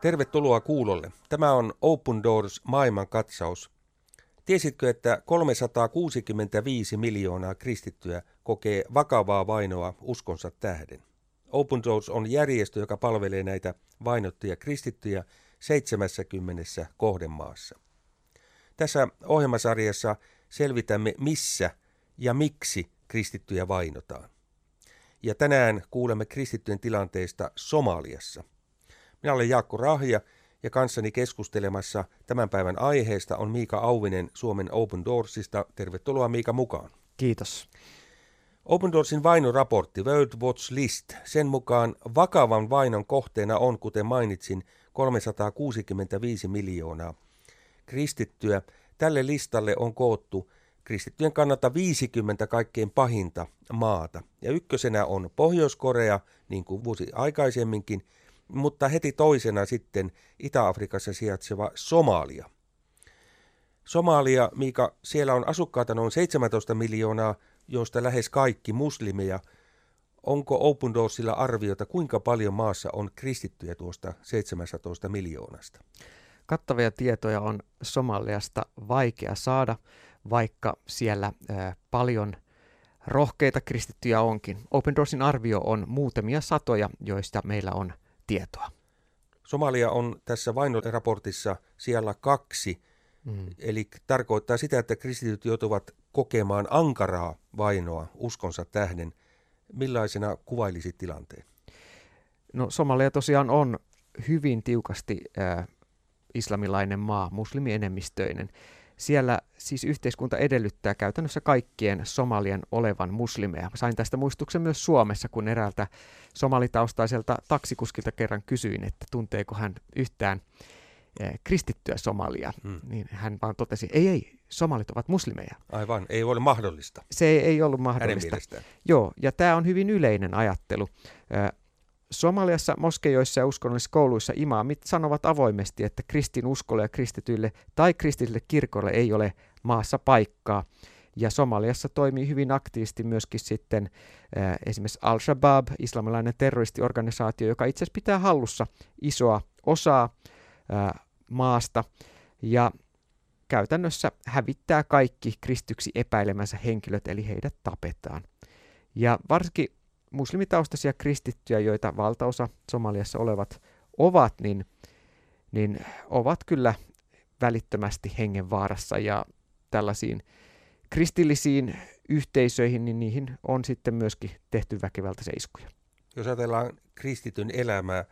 Tervetuloa kuulolle. Tämä on Open Doors maailmankatsaus. Tiesitkö, että 365 miljoonaa kristittyä kokee vakavaa vainoa uskonsa tähden? Open Doors on järjestö, joka palvelee näitä vainottuja kristittyjä 70 kohdemaassa. Tässä ohjelmasarjassa selvitämme, missä ja miksi kristittyjä vainotaan. Ja tänään kuulemme kristittyjen tilanteesta Somaliassa – minä olen Jaakko Rahja ja kanssani keskustelemassa tämän päivän aiheesta on Miika Auvinen Suomen Open Doorsista. Tervetuloa Miika mukaan. Kiitos. Open Doorsin vainoraportti World Watch List. Sen mukaan vakavan vainon kohteena on, kuten mainitsin, 365 miljoonaa kristittyä. Tälle listalle on koottu kristittyjen kannalta 50 kaikkein pahinta maata. Ja ykkösenä on Pohjois-Korea, niin kuin vuosi aikaisemminkin, mutta heti toisena sitten Itä-Afrikassa sijaitseva Somalia. Somalia, Miika, siellä on asukkaita noin 17 miljoonaa, joista lähes kaikki muslimeja. Onko Open Doorsilla arviota, kuinka paljon maassa on kristittyjä tuosta 17 miljoonasta? Kattavia tietoja on Somaliasta vaikea saada, vaikka siellä paljon rohkeita kristittyjä onkin. Open Doorsin arvio on muutamia satoja, joista meillä on tietoa. Somalia on tässä vainoraportissa siellä kaksi, mm. eli tarkoittaa sitä, että kristityt joutuvat kokemaan ankaraa vainoa uskonsa tähden. Millaisena kuvailisit tilanteen? No Somalia tosiaan on hyvin tiukasti äh, islamilainen maa, muslimienemmistöinen. Siellä siis yhteiskunta edellyttää käytännössä kaikkien Somalian olevan muslimeja. Sain tästä muistuksen myös Suomessa, kun eräältä somalitaustaiselta taksikuskilta kerran kysyin, että tunteeko hän yhtään eh, kristittyä Somalia. Hmm. Niin hän vaan totesi, ei, ei, somalit ovat muslimeja. Aivan, ei ole mahdollista. Se ei, ei ollut mahdollista. Joo, ja tämä on hyvin yleinen ajattelu. Somaliassa moskeijoissa ja uskonnollisissa kouluissa imaamit sanovat avoimesti, että kristin uskolle ja kristityille tai kristillisille kirkolle ei ole maassa paikkaa. Ja Somaliassa toimii hyvin aktiivisesti myöskin sitten äh, esimerkiksi Al-Shabaab, islamilainen terroristiorganisaatio, joka itse asiassa pitää hallussa isoa osaa äh, maasta ja käytännössä hävittää kaikki kristyksi epäilemänsä henkilöt, eli heidät tapetaan. Ja varsinkin muslimitaustaisia kristittyjä, joita valtaosa Somaliassa olevat ovat, niin, niin ovat kyllä välittömästi hengenvaarassa ja tällaisiin kristillisiin yhteisöihin, niin niihin on sitten myöskin tehty väkivaltaisia iskuja. Jos ajatellaan kristityn elämää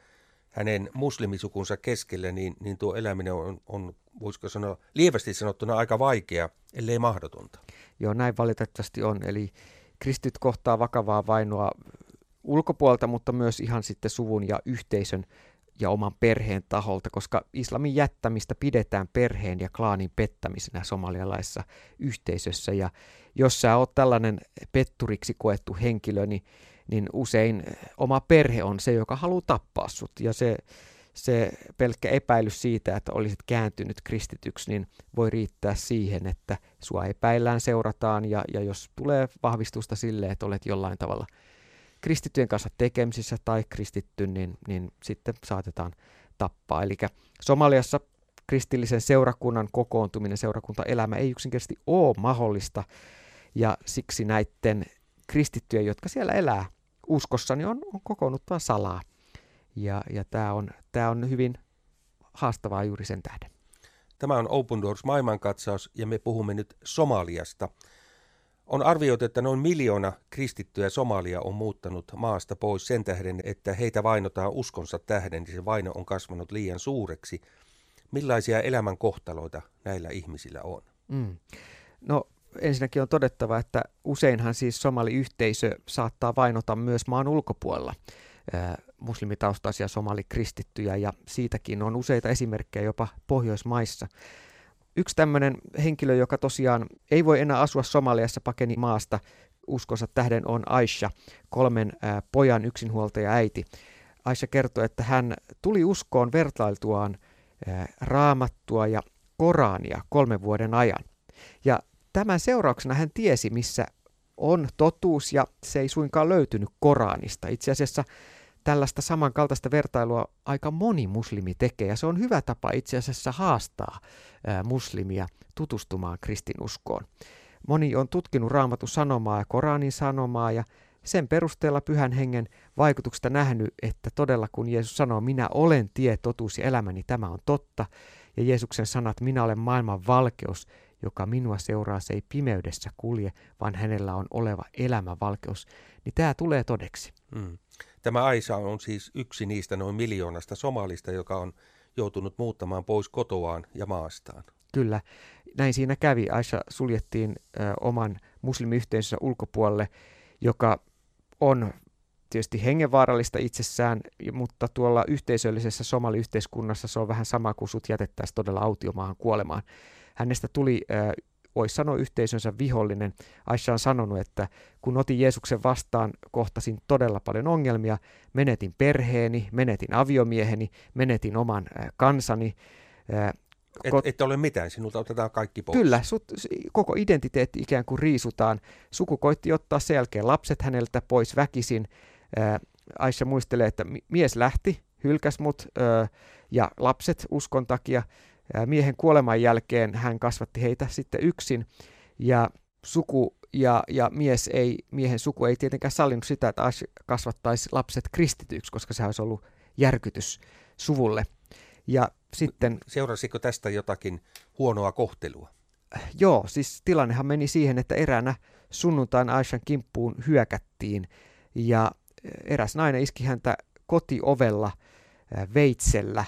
hänen muslimisukunsa keskellä, niin, niin tuo eläminen on, on, voisiko sanoa, lievästi sanottuna aika vaikea, ellei mahdotonta. Joo, näin valitettavasti on. Eli kristit kohtaa vakavaa vainoa ulkopuolta, mutta myös ihan sitten suvun ja yhteisön ja oman perheen taholta, koska islamin jättämistä pidetään perheen ja klaanin pettämisenä somalialaisessa yhteisössä. Ja jos sä oot tällainen petturiksi koettu henkilö, niin, niin usein oma perhe on se, joka haluaa tappaa sut. Ja se, se pelkkä epäilys siitä, että olisit kääntynyt kristityksi, niin voi riittää siihen, että sua epäillään, seurataan ja, ja jos tulee vahvistusta sille, että olet jollain tavalla kristittyjen kanssa tekemisissä tai kristitty, niin, niin sitten saatetaan tappaa. Eli Somaliassa kristillisen seurakunnan kokoontuminen, seurakuntaelämä ei yksinkertaisesti ole mahdollista ja siksi näiden kristittyjen, jotka siellä elää uskossa, niin on, on kokoonnuttava salaa. Ja, ja tämä on, tää on hyvin haastavaa juuri sen tähden. Tämä on Open Doors maailmankatsaus ja me puhumme nyt Somaliasta. On arvioitu, että noin miljoona kristittyä Somalia on muuttanut maasta pois sen tähden, että heitä vainotaan uskonsa tähden, niin se vaino on kasvanut liian suureksi. Millaisia elämän kohtaloita näillä ihmisillä on? Mm. No ensinnäkin on todettava, että useinhan siis somaliyhteisö saattaa vainota myös maan ulkopuolella muslimitaustaisia somalikristittyjä ja siitäkin on useita esimerkkejä jopa Pohjoismaissa. Yksi tämmöinen henkilö, joka tosiaan ei voi enää asua Somaliassa, pakeni maasta uskonsa tähden on Aisha, kolmen ää, pojan yksinhuoltaja äiti. Aisha kertoi, että hän tuli uskoon vertailtuaan ää, raamattua ja Korania kolmen vuoden ajan. Ja tämän seurauksena hän tiesi, missä on totuus ja se ei suinkaan löytynyt Koranista. Itse asiassa tällaista samankaltaista vertailua aika moni muslimi tekee, ja se on hyvä tapa itse asiassa haastaa muslimia tutustumaan kristinuskoon. Moni on tutkinut raamatun sanomaa ja Koranin sanomaa, ja sen perusteella pyhän hengen vaikutuksesta nähnyt, että todella kun Jeesus sanoo, minä olen tie, totuus ja elämä, niin tämä on totta. Ja Jeesuksen sanat, minä olen maailman valkeus, joka minua seuraa, se ei pimeydessä kulje, vaan hänellä on oleva elämän valkeus, niin tämä tulee todeksi. Mm. Tämä Aisa on siis yksi niistä noin miljoonasta somalista, joka on joutunut muuttamaan pois kotoaan ja maastaan. Kyllä, näin siinä kävi. Aisha suljettiin ö, oman muslimiyhteisönsä ulkopuolelle, joka on tietysti hengenvaarallista itsessään, mutta tuolla yhteisöllisessä somaliyhteiskunnassa se on vähän sama kuin sut jätettäisiin todella autiomaahan kuolemaan. Hänestä tuli, äh, voisi sanoa, yhteisönsä vihollinen. Aisha on sanonut, että kun otin Jeesuksen vastaan, kohtasin todella paljon ongelmia. Menetin perheeni, menetin aviomieheni, menetin oman kansani. Et, et ole mitään, sinulta otetaan kaikki pois. Kyllä, sut, koko identiteetti ikään kuin riisutaan. Suku koitti ottaa sen jälkeen lapset häneltä pois väkisin. Aisha muistelee, että mies lähti, hylkäs mut ja lapset uskon takia. Miehen kuoleman jälkeen hän kasvatti heitä sitten yksin ja suku ja, ja mies ei, miehen suku ei tietenkään sallinut sitä, että Ash kasvattaisi lapset kristityksi, koska se olisi ollut järkytys suvulle. Ja sitten... Seurasiko tästä jotakin huonoa kohtelua? Joo, siis tilannehan meni siihen, että eräänä sunnuntain Aishan kimppuun hyökättiin ja eräs nainen iski häntä kotiovella veitsellä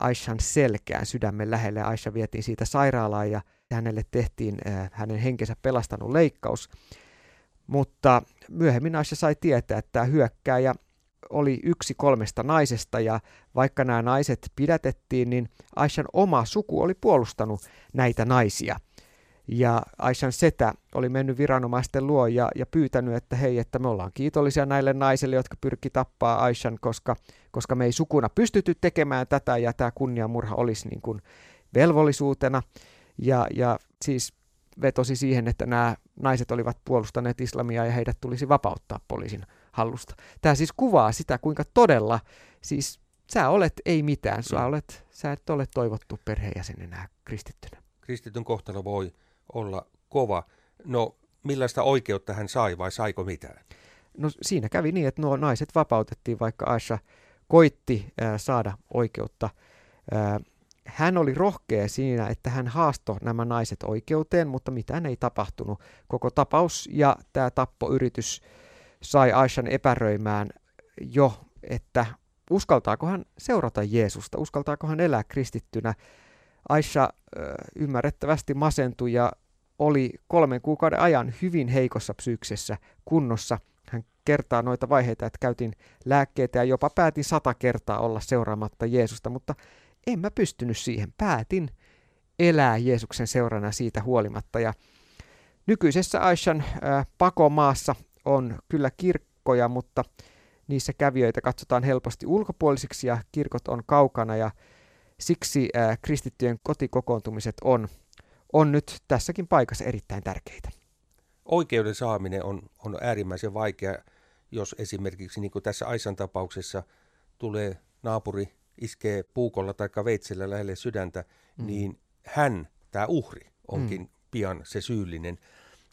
Aishan selkään sydämen lähelle. Aisha vietiin siitä sairaalaan ja hänelle tehtiin hänen henkensä pelastanut leikkaus. Mutta myöhemmin Aisha sai tietää, että tämä hyökkääjä oli yksi kolmesta naisesta ja vaikka nämä naiset pidätettiin, niin Aishan oma suku oli puolustanut näitä naisia. Ja Aishan setä oli mennyt viranomaisten luo ja, ja pyytänyt, että hei, että me ollaan kiitollisia näille naisille, jotka pyrki tappaa Aishan, koska, koska me ei sukuna pystytty tekemään tätä ja tämä kunniamurha olisi niin kuin velvollisuutena. Ja, ja siis vetosi siihen, että nämä naiset olivat puolustaneet islamia ja heidät tulisi vapauttaa poliisin hallusta. Tämä siis kuvaa sitä, kuinka todella, siis sä olet ei mitään, sä, mm. olet, sä et ole toivottu perheenjäsenenä kristittynä. Kristityn kohtalo voi olla kova. No, millaista oikeutta hän sai vai saiko mitään? No siinä kävi niin, että nuo naiset vapautettiin, vaikka Aisha koitti äh, saada oikeutta. Äh, hän oli rohkea siinä, että hän haasto nämä naiset oikeuteen, mutta mitään ei tapahtunut. Koko tapaus ja tämä tappoyritys sai Aishan epäröimään jo, että uskaltaako hän seurata Jeesusta, uskaltaako hän elää kristittynä. Aisha ymmärrettävästi masentui ja oli kolmen kuukauden ajan hyvin heikossa psyyksessä kunnossa. Hän kertaa noita vaiheita, että käytin lääkkeitä ja jopa päätin sata kertaa olla seuraamatta Jeesusta, mutta en mä pystynyt siihen. Päätin elää Jeesuksen seurana siitä huolimatta. Ja nykyisessä Aishan äh, pakomaassa on kyllä kirkkoja, mutta niissä kävijöitä katsotaan helposti ulkopuolisiksi ja kirkot on kaukana ja siksi äh, kristittyjen kotikokoontumiset on, on nyt tässäkin paikassa erittäin tärkeitä. Oikeuden saaminen on, on äärimmäisen vaikea, jos esimerkiksi niin kuin tässä Aisan tapauksessa tulee naapuri iskee puukolla tai veitsellä lähelle sydäntä, mm. niin hän, tämä uhri, onkin mm. pian se syyllinen.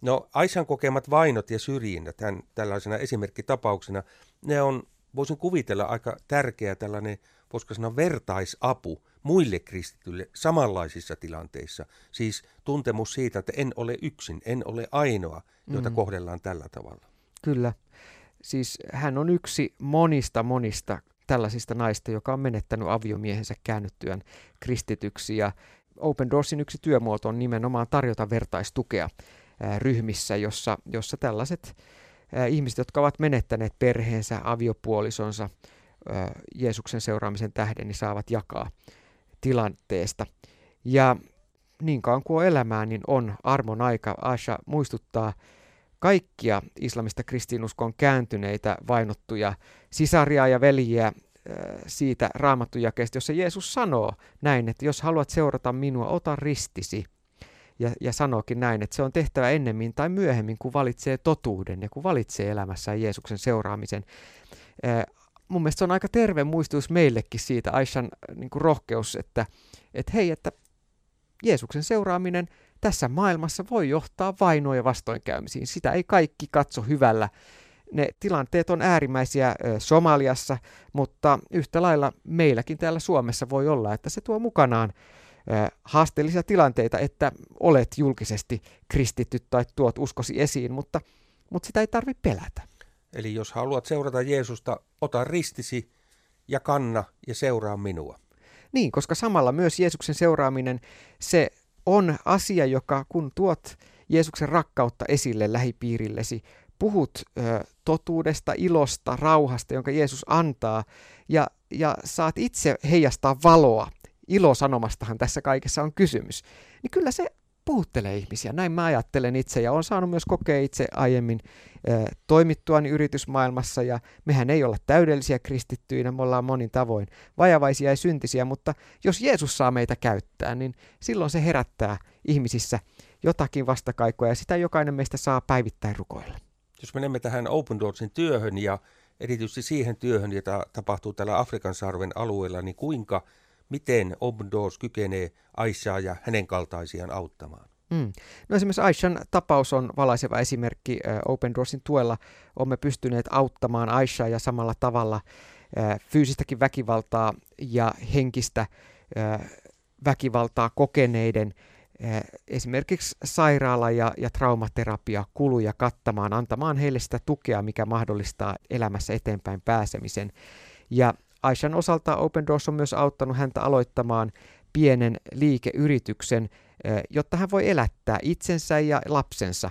No Aisan kokemat vainot ja syrjinnät, hän tällaisena esimerkkitapauksena, ne on, voisin kuvitella, aika tärkeä tällainen, voisiko sanoa vertaisapu muille kristityille samanlaisissa tilanteissa. Siis tuntemus siitä, että en ole yksin, en ole ainoa, jota mm. kohdellaan tällä tavalla. Kyllä. Siis hän on yksi monista monista tällaisista naista, joka on menettänyt aviomiehensä käännyttyään kristityksi. Ja Open Doorsin yksi työmuoto on nimenomaan tarjota vertaistukea ryhmissä, jossa, jossa tällaiset ihmiset, jotka ovat menettäneet perheensä, aviopuolisonsa Jeesuksen seuraamisen tähden, niin saavat jakaa tilanteesta. Ja niin kauan kuin on elämää, niin on armon aika. Asha muistuttaa kaikkia islamista kristinuskon kääntyneitä, vainottuja sisaria ja veljiä siitä raamattujakeesta, jossa Jeesus sanoo näin, että jos haluat seurata minua, ota ristisi – ja, ja sanookin näin, että se on tehtävä ennemmin tai myöhemmin, kun valitsee totuuden ja kun valitsee elämässään Jeesuksen seuraamisen. Mun mielestä se on aika terve muistutus meillekin siitä, Aishan niin kuin rohkeus, että, että hei, että Jeesuksen seuraaminen tässä maailmassa voi johtaa vainoa ja vastoinkäymisiin. Sitä ei kaikki katso hyvällä. Ne tilanteet on äärimmäisiä Somaliassa, mutta yhtä lailla meilläkin täällä Suomessa voi olla, että se tuo mukanaan haasteellisia tilanteita, että olet julkisesti kristitty tai tuot uskosi esiin, mutta, mutta sitä ei tarvitse pelätä. Eli jos haluat seurata Jeesusta, ota ristisi ja kanna ja seuraa minua. Niin, koska samalla myös Jeesuksen seuraaminen, se on asia, joka kun tuot Jeesuksen rakkautta esille lähipiirillesi, puhut ö, totuudesta, ilosta, rauhasta, jonka Jeesus antaa, ja, ja saat itse heijastaa valoa, ilosanomastahan tässä kaikessa on kysymys, niin kyllä se puhuttelee ihmisiä. Näin mä ajattelen itse ja olen saanut myös kokea itse aiemmin äh, toimittuani yritysmaailmassa ja mehän ei olla täydellisiä kristittyinä, me ollaan monin tavoin vajavaisia ja syntisiä, mutta jos Jeesus saa meitä käyttää, niin silloin se herättää ihmisissä jotakin vastakaikoa ja sitä jokainen meistä saa päivittäin rukoilla. Jos menemme tähän Open Doorsin työhön ja erityisesti siihen työhön, jota tapahtuu tällä Afrikan sarven alueella, niin kuinka – miten Doors kykenee Aishaa ja hänen kaltaisiaan auttamaan? Mm. No esimerkiksi Aishan tapaus on valaiseva esimerkki. Open Doorsin tuella olemme pystyneet auttamaan Aishaa ja samalla tavalla fyysistäkin väkivaltaa ja henkistä väkivaltaa kokeneiden esimerkiksi sairaala- ja, ja traumaterapia kuluja kattamaan, antamaan heille sitä tukea, mikä mahdollistaa elämässä eteenpäin pääsemisen. Ja Aishan osalta Open Doors on myös auttanut häntä aloittamaan pienen liikeyrityksen, jotta hän voi elättää itsensä ja lapsensa.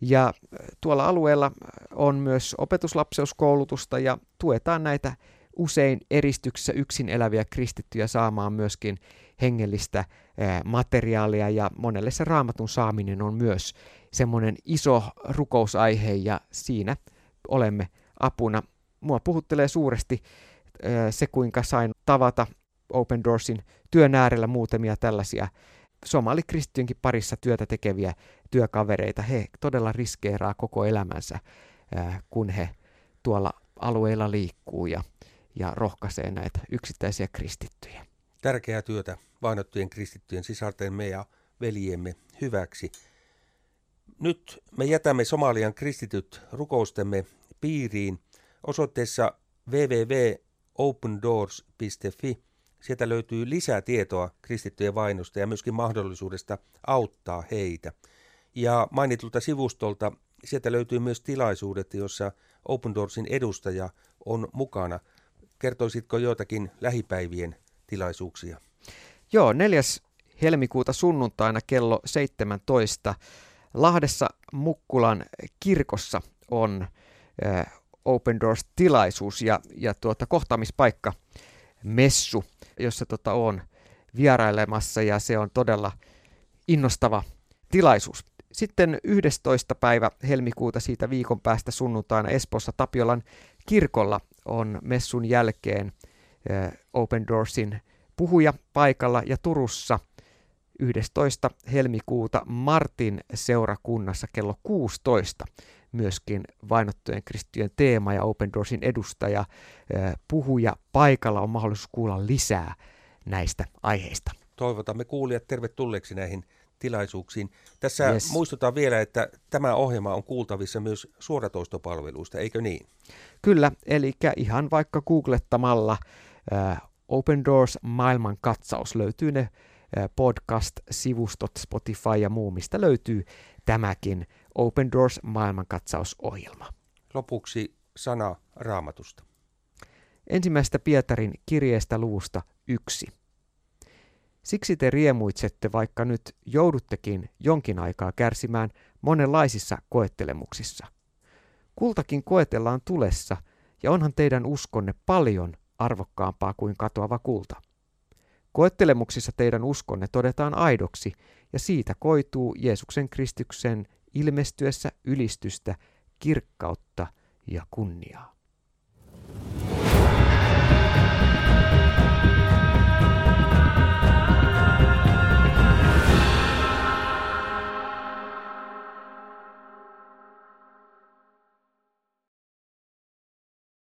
Ja tuolla alueella on myös opetuslapseuskoulutusta ja tuetaan näitä usein eristyksessä yksin eläviä kristittyjä saamaan myöskin hengellistä materiaalia ja monelle se raamatun saaminen on myös semmoinen iso rukousaihe ja siinä olemme apuna. Mua puhuttelee suuresti se, kuinka sain tavata Open Doorsin työn äärellä muutamia tällaisia somalikristityönkin parissa työtä tekeviä työkavereita. He todella riskeeraa koko elämänsä, kun he tuolla alueilla liikkuu ja, ja rohkaisee näitä yksittäisiä kristittyjä. Tärkeää työtä vainottujen kristittyjen sisartemme ja veljemme hyväksi. Nyt me jätämme Somalian kristityt rukoustemme piiriin osoitteessa www opendoors.fi. Sieltä löytyy lisää tietoa kristittyjen vainosta ja myöskin mahdollisuudesta auttaa heitä. Ja mainitulta sivustolta sieltä löytyy myös tilaisuudet, joissa Open Doorsin edustaja on mukana. Kertoisitko joitakin lähipäivien tilaisuuksia? Joo, 4. helmikuuta sunnuntaina kello 17 Lahdessa Mukkulan kirkossa on Open Doors-tilaisuus ja, ja tuota, kohtaamispaikka messu, jossa tota, on vierailemassa ja se on todella innostava tilaisuus. Sitten 11. päivä helmikuuta siitä viikon päästä sunnuntaina Espoossa Tapiolan kirkolla on messun jälkeen Open Doorsin puhuja paikalla ja Turussa 11. helmikuuta Martin seurakunnassa kello 16 myöskin vainottujen kristittyjen teema ja Open Doorsin edustaja, puhuja paikalla on mahdollisuus kuulla lisää näistä aiheista. Toivotamme kuulijat tervetulleeksi näihin tilaisuuksiin. Tässä yes. muistutaan vielä, että tämä ohjelma on kuultavissa myös suoratoistopalveluista, eikö niin? Kyllä, eli ihan vaikka googlettamalla äh, Open Doors maailman katsaus löytyy ne podcast-sivustot, Spotify ja muu, mistä löytyy tämäkin Open Doors maailmankatsausohjelma. Lopuksi sana raamatusta. Ensimmäistä Pietarin kirjeestä luvusta yksi. Siksi te riemuitsette, vaikka nyt jouduttekin jonkin aikaa kärsimään monenlaisissa koettelemuksissa. Kultakin koetellaan tulessa, ja onhan teidän uskonne paljon arvokkaampaa kuin katoava kulta. Koettelemuksissa teidän uskonne todetaan aidoksi, ja siitä koituu Jeesuksen Kristuksen ilmestyessä ylistystä, kirkkautta ja kunniaa.